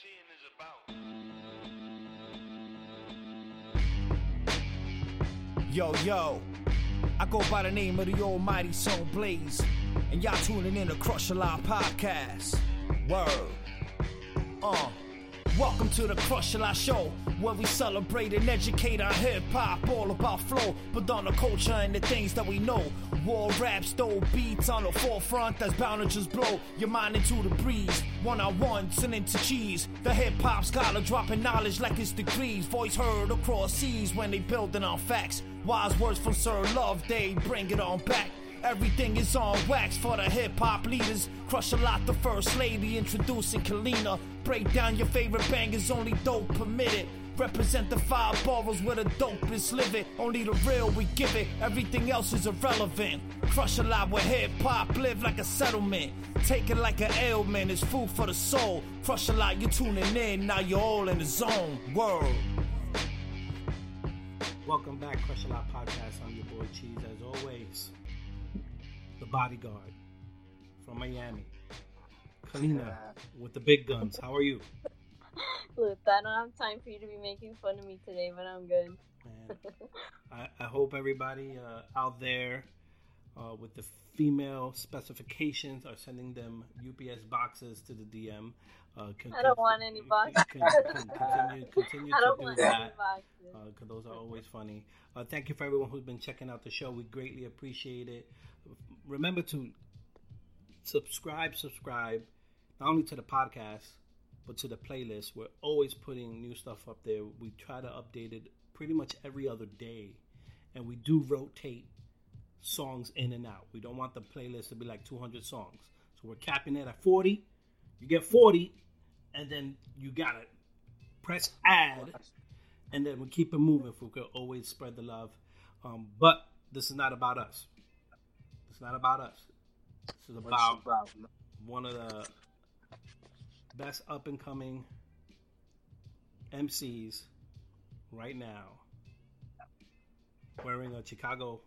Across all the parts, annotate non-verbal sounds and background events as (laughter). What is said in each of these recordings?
seeing is about. Yo, yo, I go by the name of the almighty Soul Blaze, and y'all tuning in to Crush a Podcast. Word. Uh. Welcome to the Crush a Lot Show, where we celebrate and educate our hip hop, all about flow, but on the culture and the things that we know. War rap, stole beats on the forefront that's bound to just blow your mind into the breeze. One on one, and into cheese. The hip hop scholar dropping knowledge like it's degrees. Voice heard across seas when they building on facts. Wise words from Sir Love, they bring it on back. Everything is on wax for the hip hop leaders. Crush a lot, the first lady introducing Kalina. Break down your favorite bangers, only dope permitted. Represent the five boroughs where the dopest live it. Only the real we give it, everything else is irrelevant. Crush a lot where hip hop live like a settlement. Take it like an ailment, it's food for the soul. Crush a lot, you're tuning in, now you're all in the zone. World. Welcome back, Crush a Lot Podcast. I'm your boy Cheese, as always. The bodyguard from Miami. Kalina with the big guns. How are you? Look, I don't have time for you to be making fun of me today, but I'm good. I, I hope everybody uh, out there uh, with the female specifications are sending them UPS boxes to the DM. Uh, I don't want any boxes. con- con- continue continue (laughs) I to don't do want that. any boxes. because those are always funny. Uh, thank you for everyone who's been checking out the show. We greatly appreciate it. Remember to subscribe, subscribe, not only to the podcast, but to the playlist. We're always putting new stuff up there. We try to update it pretty much every other day, and we do rotate songs in and out. We don't want the playlist to be like 200 songs. So we're capping it at 40. You get 40, and then you got to press add and then we keep it moving. We could always spread the love. Um, but this is not about us. It's not about us. This is about one of the best up and coming MCs right now, wearing a Chicago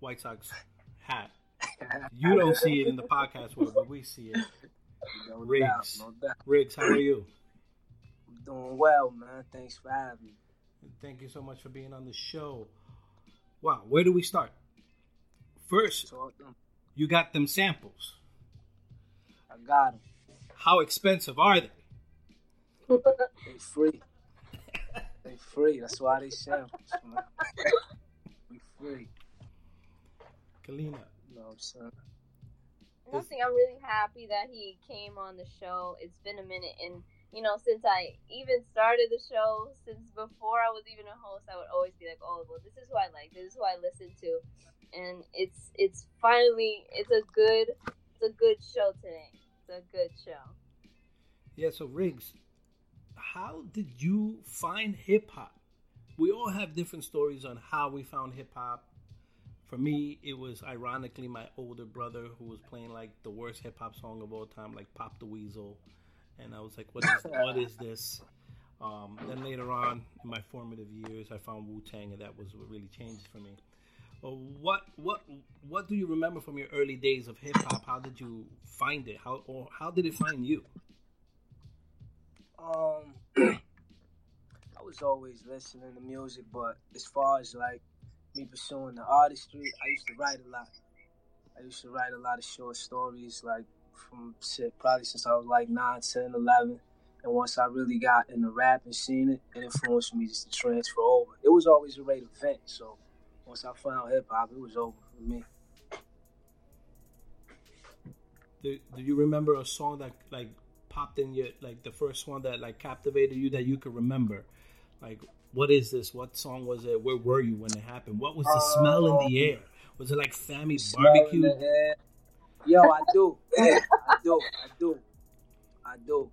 White Sox hat. You don't see it in the podcast world, but we see it. No doubt, Riggs. no doubt. Riggs, how are you? I'm doing well, man. Thanks for having me. Thank you so much for being on the show. Wow, where do we start? First, um, you got them samples. I got them. How expensive are they? They free. they free. That's why they samples, man. We free. Kalina, You know what I'm saying? Nothing. I'm really happy that he came on the show. It's been a minute, and you know, since I even started the show, since before I was even a host, I would always be like, "Oh, well, this is who I like. This is who I listen to," and it's it's finally it's a good it's a good show today. It's a good show. yeah. So Riggs, how did you find hip hop? We all have different stories on how we found hip hop. For me, it was ironically my older brother who was playing like the worst hip hop song of all time, like "Pop the Weasel," and I was like, "What is what is this?" Um, then later on in my formative years, I found Wu Tang, and that was what really changed for me. Well, what what what do you remember from your early days of hip hop? How did you find it? How or how did it find you? Um, (clears throat) I was always listening to music, but as far as like me pursuing the artistry, I used to write a lot. I used to write a lot of short stories, like from probably since I was like 9, 10, 11. And once I really got into rap and seeing it, it influenced me just to transfer over. It was always a rate event, so once I found hip hop, it was over for me. Do, do you remember a song that like popped in your like the first one that like captivated you that you could remember? Like what is this? What song was it? Where were you when it happened? What was the smell in the um, air? Was it like family barbecue? Yo, I do. (laughs) I do. I do. I do.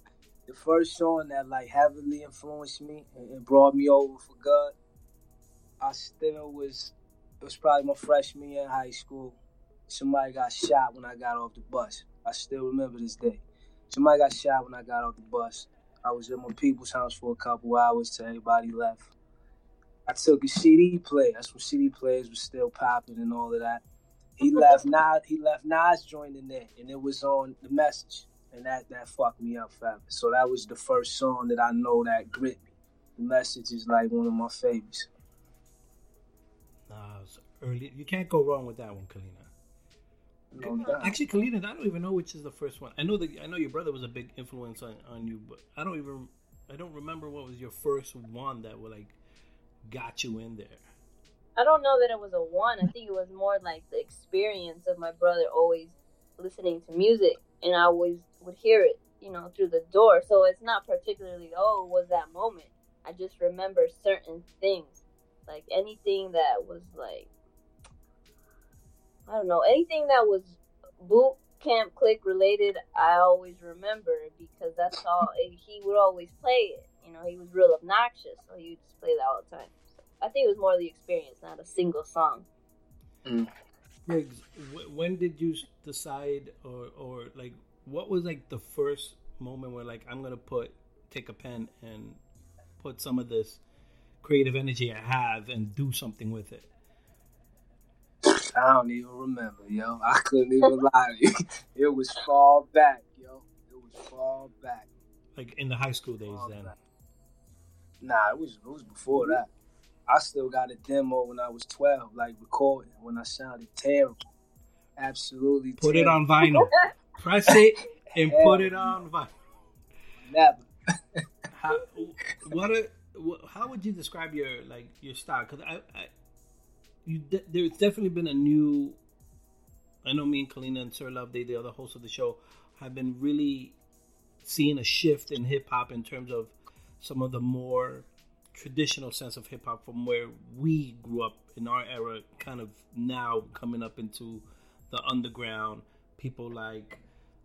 The first song that like heavily influenced me and, and brought me over for good, I still was. It was probably my freshman year in high school. Somebody got shot when I got off the bus. I still remember this day. Somebody got shot when I got off the bus. I was at my people's house for a couple hours till everybody left. I took a CD player. That's when CD players was still popping and all of that. He (laughs) left Nas. He left Nas joint in there, and it was on the message. and that that fucked me up forever. So that was the first song that I know that grit me. The message is like one of my favorites. Nah, it's early. You can't go wrong with that one, Kalina. No. Actually, Kalina, I don't even know which is the first one. I know that I know your brother was a big influence on, on you, but I don't even I don't remember what was your first one that would like got you in there. I don't know that it was a one. I think it was more like the experience of my brother always listening to music, and I always would hear it, you know, through the door. So it's not particularly, oh, was that moment. I just remember certain things, like anything that was like, I don't know, anything that was Boot Camp Clik related. I always remember because that's all (laughs) he would always play it. You know, he was real obnoxious, so he would just play that all the time. I think it was more the experience, not a single song. Mm. Riggs, when did you decide, or or like, what was like the first moment where like I'm gonna put take a pen and put some of this creative energy I have and do something with it? I don't even remember, yo. (laughs) I couldn't even lie to you. It was far back, yo. It was far back. Like in the high school days, far then. back. Nah, it was it was before that. I still got a demo when I was twelve, like recording when I sounded terrible. Absolutely Put it on vinyl. (laughs) Press it and put it on vinyl. Never. How, what a, how would you describe your like your style? Because I, I, you de- there's definitely been a new. I know me and Kalina and Sir Love, they the other hosts of the show, have been really seeing a shift in hip hop in terms of some of the more traditional sense of hip hop from where we grew up in our era, kind of now coming up into the underground. People like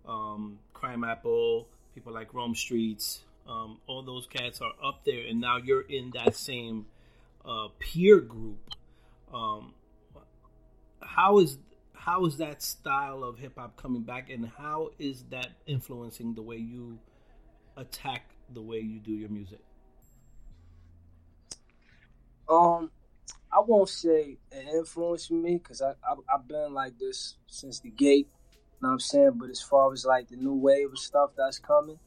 um, Crimeapple, people like Rome Streetz, um, all those cats are up there, and now you're in that same uh, peer group. Um, how is how is that style of hip hop coming back, and how is that influencing the way you attack the way you do your music? Um, I won't say it influenced me because I, I I've been like this since the gate. You know what I'm saying? But as far as like the new wave of stuff that's coming,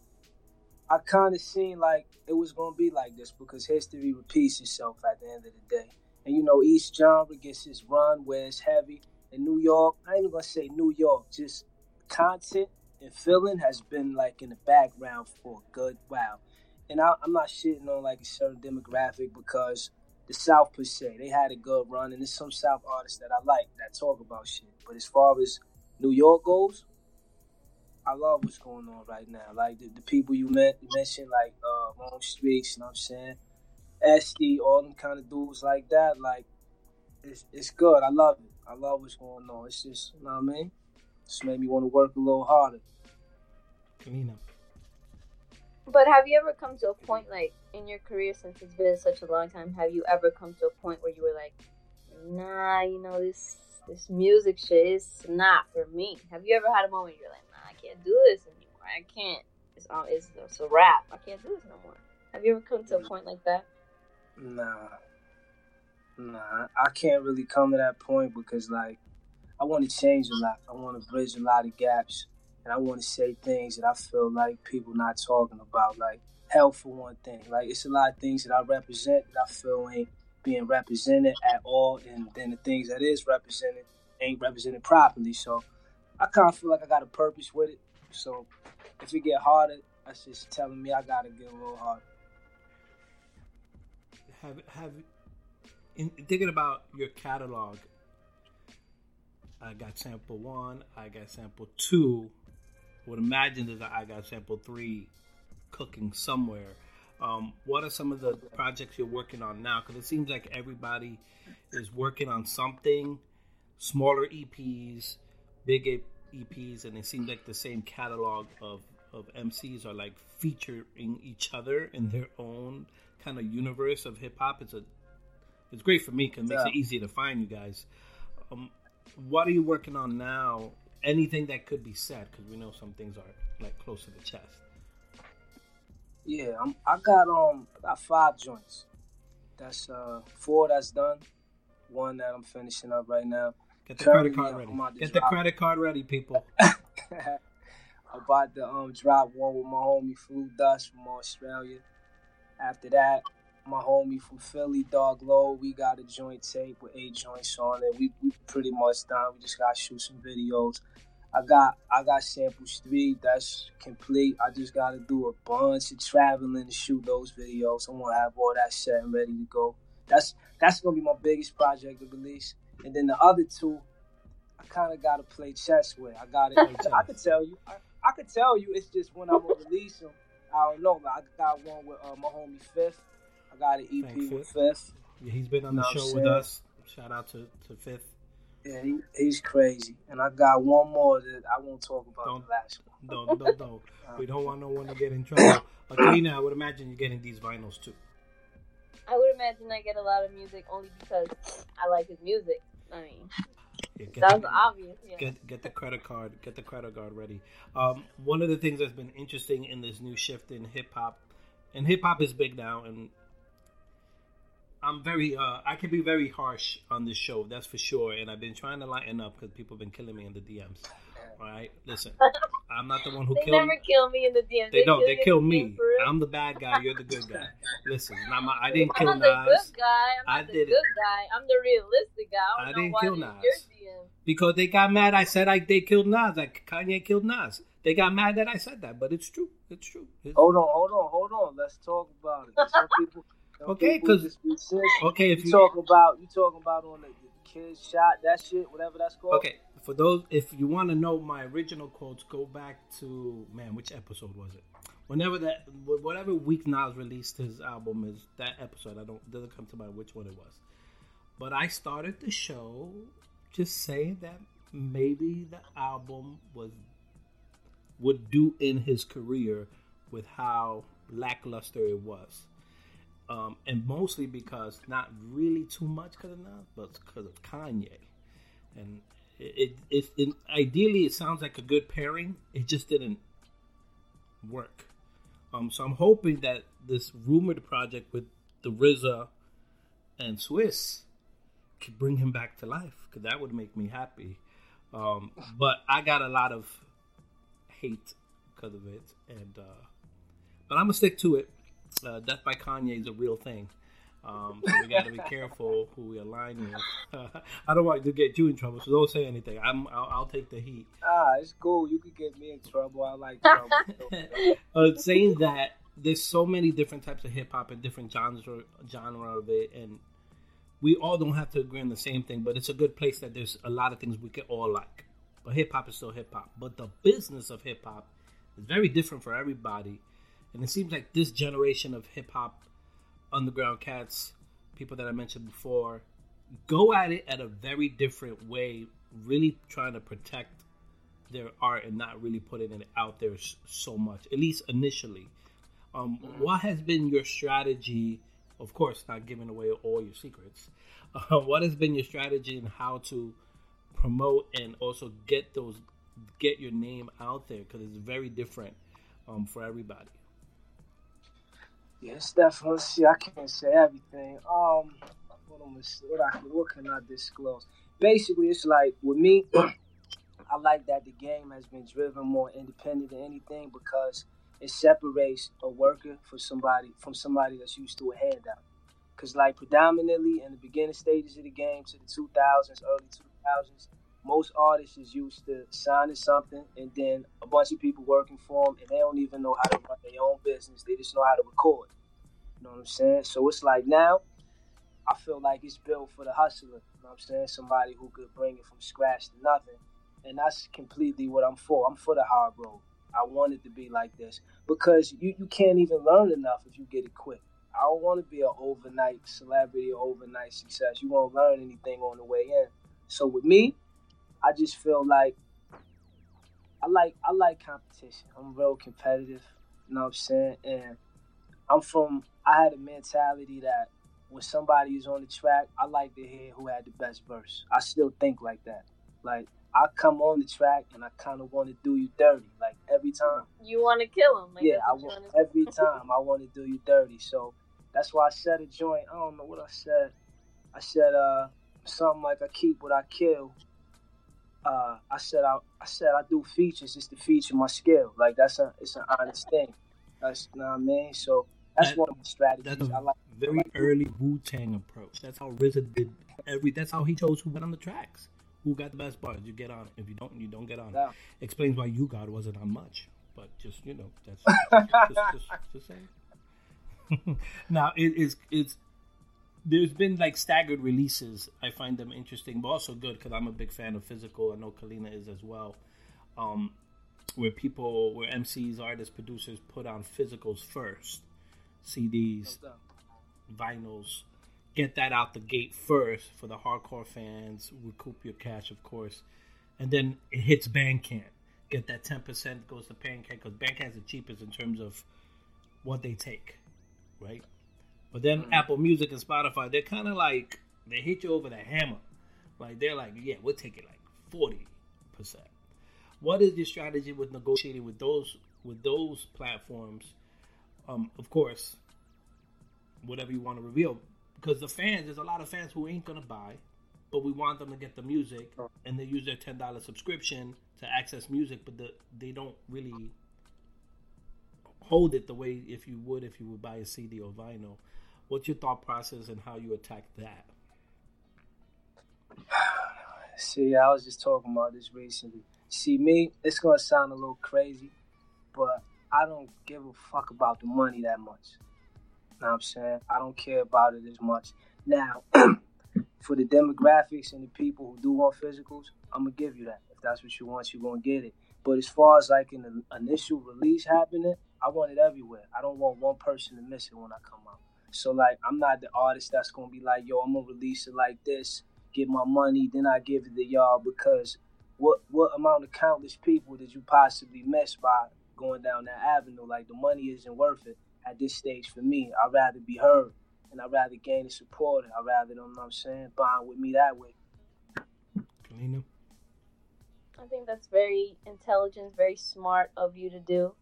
I kind of seen like it was gonna be like this because history repeats itself at the end of the day. And you know, each genre gets its run where it's heavy. In New York, I ain't even gonna say New York, just content and feeling has been like in the background for a good while. And I, I'm not shitting on like a certain demographic because the South per se, they had a good run, and there's some South artists that I like that talk about shit. But as far as New York goes, I love what's going on right now. Like the, the people you met, mentioned, like uh, Streetz, you know what I'm saying? SD, all them kind of dudes like that. Like, it's, it's good. I love it. I love what's going on. It's just, you know what I mean? Just made me want to work a little harder. Kalina. But have you ever come to a point like in your career since it's been such a long time? Have you ever come to a point where you were like, "Nah, you know this this music shit is not for me"? Have you ever had a moment you're like, "Nah, I can't do this anymore. I can't. It's um, it's, it's a rap. I can't do this no more." Have you ever come to a point like that? Nah. Nah, I can't really come to that point because, like, I want to change a lot. I want to bridge a lot of gaps. And I want to say things that I feel like people not talking about. Like, health, for one thing. Like, it's a lot of things that I represent that I feel ain't being represented at all. And then the things that is represented ain't represented properly. So I kind of feel like I got a purpose with it. So if it get harder, that's just telling me I got to get a little harder. Have have in thinking about your catalog i got sample one i got sample two. Would imagine there's I got sample three cooking somewhere. Um, what are some of the projects you're working on now? Because it seems like everybody is working on something. Smaller eps big eps and it seems like the same catalog of of mcs are like featuring each other in their own kind of universe of hip hop. It's a it's great for me because it makes Yeah. it easy to find you guys. Um, what are you working on now? Anything that could be said because we know some things are like close to the chest. Yeah, I'm, I got um, I got five joints. That's uh, four that's done. One that I'm finishing up right now. Get the Currently, credit card ready. Get the drop- credit card ready, people. (laughs) About to um drop one with my homie Flu Dust from Australia. After that, my homie from Philly, Dog Low, we got a joint tape with eight joints on it. We we pretty much done. We just gotta shoot some videos. I got I got samples three that's complete. I just gotta do a bunch of traveling to shoot those videos. I wanna have all that set and ready to go. That's that's gonna be my biggest project to release. And then the other two, I kind of gotta play chess with. I got it. I could (laughs) tell you. I, I could tell you. It's just when I'm gonna release them. I don't know. I got one with uh, my homie Fifth. I got an EP Thanks, with Fifth. Fifth. Yeah, he's been on the Know what I'm show with us. Shout out to, to Fifth. Yeah, he, he's crazy. And I got one more that I won't talk about Don't- the last one. No, no, no. We don't want no one to get in trouble. But Kalina, I would imagine you're getting these vinyls too. I would imagine I get a lot of music only because I like his music. I mean, Yeah, get that was the- obvious. Yeah. get get the credit card get the credit card ready um, one of the things that's been interesting in this new shift in hip-hop and hip-hop is big now and i'm very uh, i can be very harsh on this show that's for sure and i've been trying to lighten up because people have been killing me in the dms all right listen (laughs) i'm not the one who They killed never kill me in the DMs. they don't kill they kill me DM i'm the bad guy you're the good guy listen not my, i didn't I'm kill not the good guy. I'm I not the did it. good guy. I'm the realistic guy. I, I don't didn't know why kill they- Nas. Because they got mad. I said I they killed Nas. Like Kanye killed Nas. They got mad that I said that, but it's true. It's true. It's- Hold on, hold on, hold on. Let's talk about it. Some (laughs) people, some Okay, because just be okay, if you you talk about you talking about on the, kids shot that shit, whatever that's called. okay for those if you want to know my original quotes, go back to man, which episode was it? Whenever that whatever week Nas released his album is that episode. I don't doesn't come to mind which one it was, but I started the show just saying that maybe the album was would do in his career with how lackluster it was. Um, and mostly because not really too much because of but because of Kanye. And it, it, it, it ideally it sounds like a good pairing. It just didn't work. Um, so I'm hoping that this rumored project with the RZA and Swizz could bring him back to life because that would make me happy. Um, but I got a lot of hate because of it, and uh, but I'm gonna stick to it. Uh, Death by Kanye is a real thing, um, so we got to be careful who we align with. (laughs) I don't want to get you in trouble, so don't say anything. I'm I'll, I'll take the heat. Ah, it's cool. You could get me in trouble. I like (laughs) trouble. uh, saying that there's so many different types of hip hop and different genres genre of it, and we all don't have to agree on the same thing. But it's a good place that there's a lot of things we can all like. But hip hop is still hip hop. But the business of hip hop is very different for everybody, and it seems like this generation of hip hop underground cats, people that I mentioned before, go at it at a very different way. Really trying to protect their art and not really putting it out there so much, at least initially. Um, What has been your strategy? Of course, not giving away all your secrets. Uh, (laughs) what has been your strategy in how to promote and also get those, get your name out there? Because it's very different um, for everybody. Yes, definitely. See, I can't say everything. Um, what, am I, what, I, what can I disclose? Basically, it's like with me, (clears throat) I like that the game has been driven more independent than anything because it separates a worker for somebody from somebody that's used to a handout. Because like predominantly in the beginning stages of the game to the 2000s, early 2000s, most artists is used to signing something and then a bunch of people working for them and they don't even know how to run their own business. They just know how to record. You know what I'm saying? So it's like now, I feel like it's built for the hustler. You know what I'm saying? Somebody who could bring it from scratch to nothing. And that's completely what I'm for. I'm for the hard road. I want it to be like this because you, you can't even learn enough if you get it quick. I don't want to be an overnight celebrity or overnight success. You won't learn anything on the way in. So with me, I just feel like I like I like competition. I'm real competitive. You know what I'm saying? And I'm from I had a mentality that when somebody is on the track, I like to hear who had the best verse. I still think like that. Like I come on the track and I kind of want to do you dirty, like every time. You want to kill him? Like, yeah, I want every (laughs) time I want to do you dirty. So that's why I said a joint. I don't know what I said. I said uh something like I keep what I kill. Uh, I said I, I said I do features just to feature my skill. Like that's a it's an honest thing. That's you know what I mean. So that's That- one of my strategies. That's a I like very early Wu Tang approach. That's how RZA did every. That's how he chose who went on the tracks. Who got the best bars? You get on. it. If you don't, you don't get on. it. Yeah. Explains why U-God wasn't on much. But just you know, that's (laughs) just, just, just, just saying. (laughs) now it is it's there's been like staggered releases. I find them interesting, but also good because I'm a big fan of physical. I know Kalina is as well. Um, where people, where MCs, artists, producers put on physicals first, CDs, vinyls, get that out the gate first for the hardcore fans, recoup your cash, of course, and then it hits Bandcamp. Get that ten percent goes to Bandcamp because Bandcamp's the cheapest in terms of what they take, right? But then Apple Music and Spotify, they're kind of like they hit you over the hammer. Like they're like, yeah, we'll take it like forty percent. What is your strategy with negotiating with those with those platforms? Um, of course, whatever you want to reveal, because the fans, there's a lot of fans who ain't gonna buy, but we want them to get the music, and they use their ten dollar subscription to access music, but the, they don't really hold it the way if you would if you would buy a CD or vinyl. What's your thought process and how you attack that? (sighs) See, I was just talking about this recently. See, me, it's gonna sound a little crazy, but I don't give a fuck about the money that much. Know what I'm saying? I don't care about it as much. Now, (clears throat) for the demographics and the people who do want physicals, I'm gonna give you that. If that's what you want, you're gonna get it. But as far as like an initial release happening, I want it everywhere. I don't want one person to miss it when I come out. So like, I'm not the artist that's gonna be like, yo, I'm gonna release it like this, get my money, then I give it to y'all because what what amount of countless people did you possibly miss by going down that avenue? Like the money isn't worth it at this stage for me. I'd rather be heard and I'd rather gain the support. I'd rather, you know what I'm saying, bond with me that way. Kalina? I think that's very intelligent, very smart of you to do,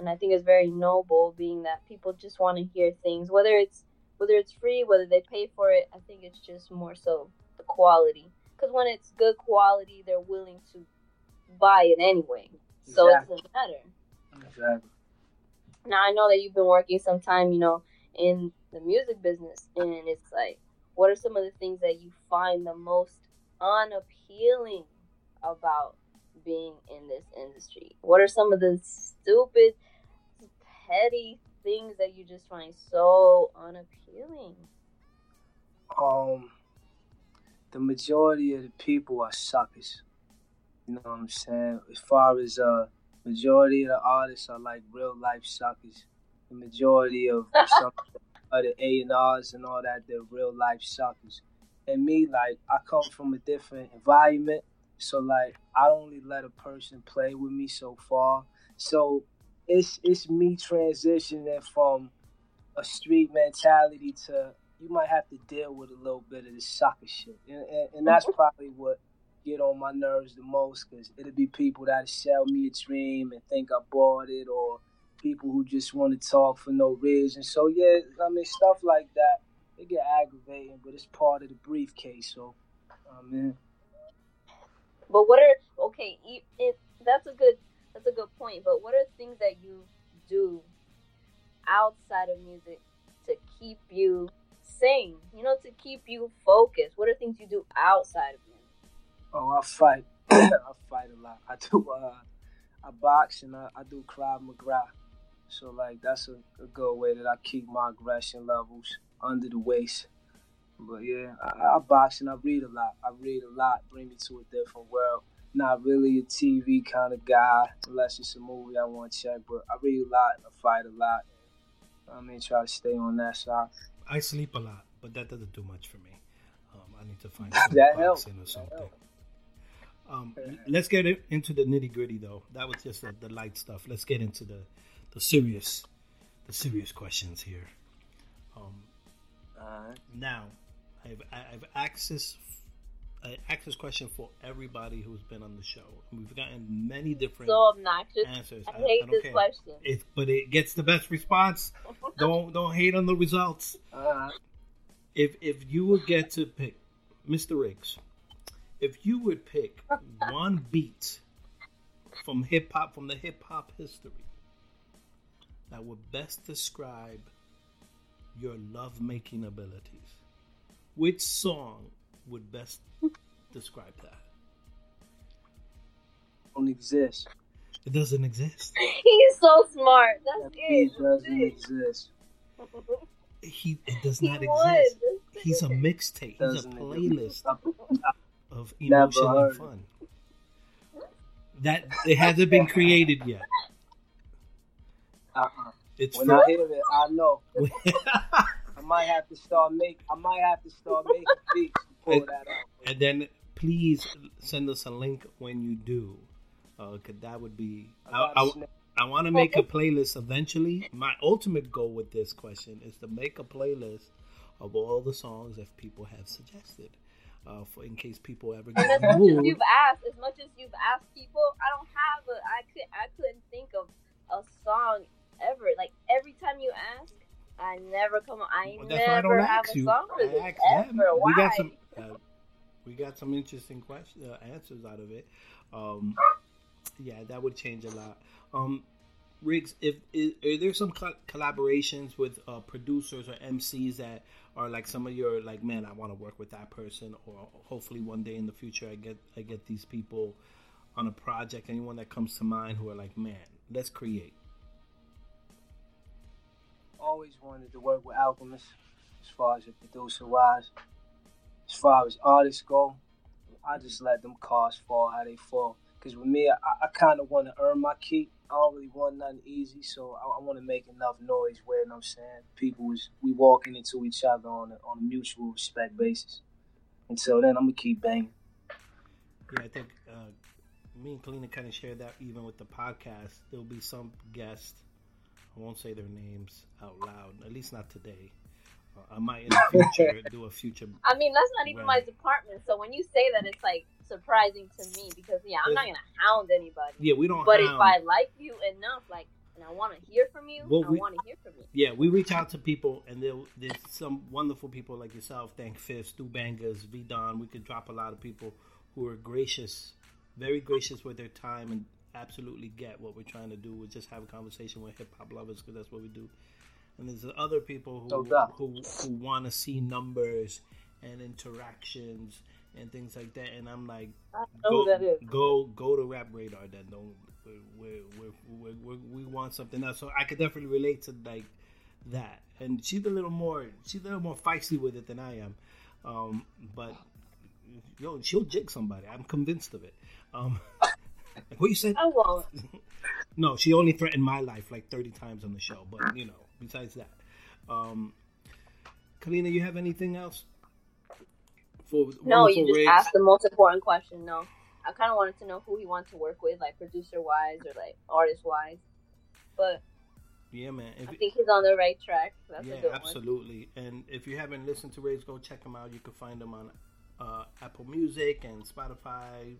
and I think it's very noble, being that people just want to hear things, whether it's whether it's free, whether they pay for it. I think it's just more so the quality, because when it's good quality, they're willing to buy it anyway. So it Exactly. doesn't matter. Exactly. Now I know that you've been working some time, you know, in the music business, and it's like, what are some of the things that you find the most unappealing about being in this industry? What are some of the stupid, petty things that you just find so unappealing? Um, the majority of the people are suckers. You know what I'm saying? As far as uh, majority of the artists are like real life suckers. The majority of (laughs) some of the A and R's and all that, they're real life suckers. And me, like, I come from a different environment, so like, I only let a person play with me so far. So it's it's me transitioning from a street mentality to you might have to deal with a little bit of the sucker shit, and, and, and that's mm-hmm. probably what get on my nerves the most because it'll be people that sell me a dream and think I bought it, or people who just want to talk for no reason. So yeah, I mean stuff like that. It get aggravating, but it's part of the briefcase. So, I mean, But what are okay? It, that's a good that's a good point. But what are things that you do outside of music to keep you sane? You know, to keep you focused. What are things you do outside of music? oh, I fight. (clears throat) I fight a lot. I do. Uh, I box and I, I do Krav Maga. So like that's a, a good way that I keep my aggression levels under the waist. But yeah, I, I box and I read a lot. I read a lot, bring me to a different world. Not really a TV kind of guy, unless it's a movie I want to check. But I read a lot and I fight a lot. I mean, try to stay on that side. I sleep a lot, but that doesn't do much for me. Um, I need to find (laughs) That helps. or something. Um, let's get into the nitty gritty, though. That was just the, the light stuff. Let's get into the the serious the serious questions here. Um, Uh, now, I've I've access I asked this question for everybody who's been on the show. We've gotten many different So obnoxious. answers. I hate don't this care. question. It, but it gets the best response. (laughs) don't don't hate on the results. uh, If if you would get to pick Mr. Riggs, if you would pick (laughs) one beat from hip hop from the hip hop history that would best describe your love making abilities, which song would best describe that? Don't exist. It doesn't exist. (laughs) He's so smart. That's That it. beat That's doesn't exist. He it does He not would. exist. That's He's a it. mixtape. He's a playlist exist. of Never emotion and fun. That it hasn't been created yet. Uh-uh. It's When for I hear it, I know. (laughs) I might have to start make. I might have to start making beats to pull that out. and then please send us a link when you do. Uh, 'cause that would be. I, I I, gotta snap. I want to make a playlist eventually. My ultimate goal with this question is to make a playlist of all the songs that people have suggested. Uh, for in case people ever get as much as you've asked, as much as you've asked people, I don't have a. I could. I couldn't think of a song ever. Like every time you ask, I never come. I Well, never have a you. song for this ever. Why? We got some. Uh, we got some interesting questions, uh, answers out of it. Um, yeah, that would change a lot. Um, Riggs, if is, are there some co- collaborations with uh, producers or MCs that are like some of your like, man, I want to work with that person, or hopefully one day in the future I get I get these people on a project. Anyone that comes to mind who are like, man, let's create. Always wanted to work with Alchemist, as far as a producer wise. As far as artists go, I just let them cards fall how they fall. Cause with me, I, I kind of want to earn my keep. I don't really want nothing easy, so I, I want to make enough noise where, you know I'm saying, people is we walking into each other on a, on a mutual respect basis. Until then, I'm gonna keep banging. Yeah, I think uh, me and Kalina kind of share that even with the podcast. There'll be some guests. I won't say their names out loud, at least not today. I might in the future do a future. I mean, that's not even my department. So when you say that, it's like surprising to me because yeah, I'm not gonna hound anybody. Yeah, we don't. But if. I like you enough, like, and I want to hear from you, Well, I want to hear from you. Yeah, we reach out to people, and there, there's some wonderful people like yourself. Thank Fifth, Stu Bangas, V Don. We could drop a lot of people who are gracious, very gracious with their time, and absolutely get what we're trying to do. We just have a conversation with hip hop lovers because that's what we do. And there's other people No who doubt. who who want to see numbers and interactions and things like that. And I'm like, I don't know go, who that is. go go to Rap Radar. Then don't we we we we want something else. So I could definitely relate to like that. And she's a little more she's a little more feisty with it than I am. Um, but yo, she'll jig somebody. I'm convinced of it. Um, (laughs) what you said? I won't. (laughs) No, she only threatened my life like 30 times on the show. But you know, besides that, um, Kalina, you have anything else? For No, you just Riggs? asked the most important question. No, I kind of wanted to know who he wanted to work with, like producer wise or like artist wise. But Yeah, man. If, I think he's on the right track. That's yeah, a good one. absolutely. And if you haven't listened to Riggs, go check him out. You can find him on uh, Apple Music and Spotify,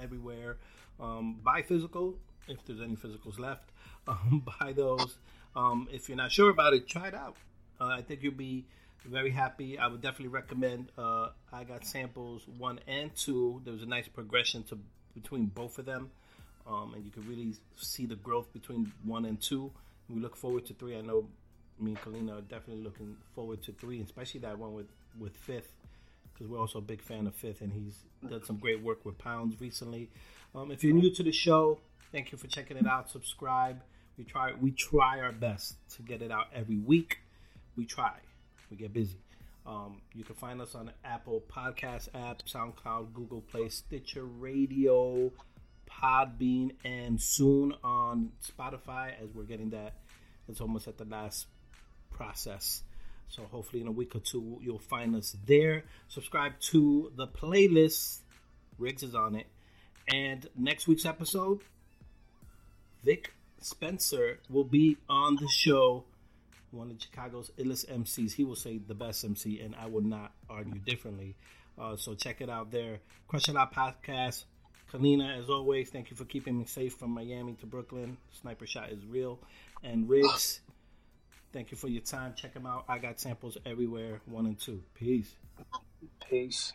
everywhere. Um, buy physical if there's any physicals left. (laughs) Um, buy those. Um, if you're not sure about it, try it out. Uh, I think you'll be very happy. I would definitely recommend. Uh, I got samples one and two. There was a nice progression to between both of them, um, and you can really see the growth between one and two. We look forward to three. I know me and Kalina are definitely looking forward to three, especially that one with with Fifth, because we're also a big fan of Fifth, and he's done some great work with Pounds recently. Um, if you're new to the show, thank you for checking it out. Subscribe. We try we try our best to get it out every week. We try. We get busy. Um, you can find us on Apple Podcast app, SoundCloud, Google Play, Stitcher Radio, Podbean, and soon on Spotify as we're getting that. It's almost at the last process. So hopefully in a week or two you'll find us there. Subscribe to the playlist. Riggs is on it. And next week's episode, Vic Spencer will be on the show. One of Chicago's illest MCs. He will say the best MC, and I will not argue differently. Uh, so check it out there. Crush It Out Podcast. Kalina, as always, thank you for keeping me safe from Miami to Brooklyn. Sniper shot is real. And Riggs, thank you for your time. Check them out. I got samples everywhere, one and two. Peace. Peace.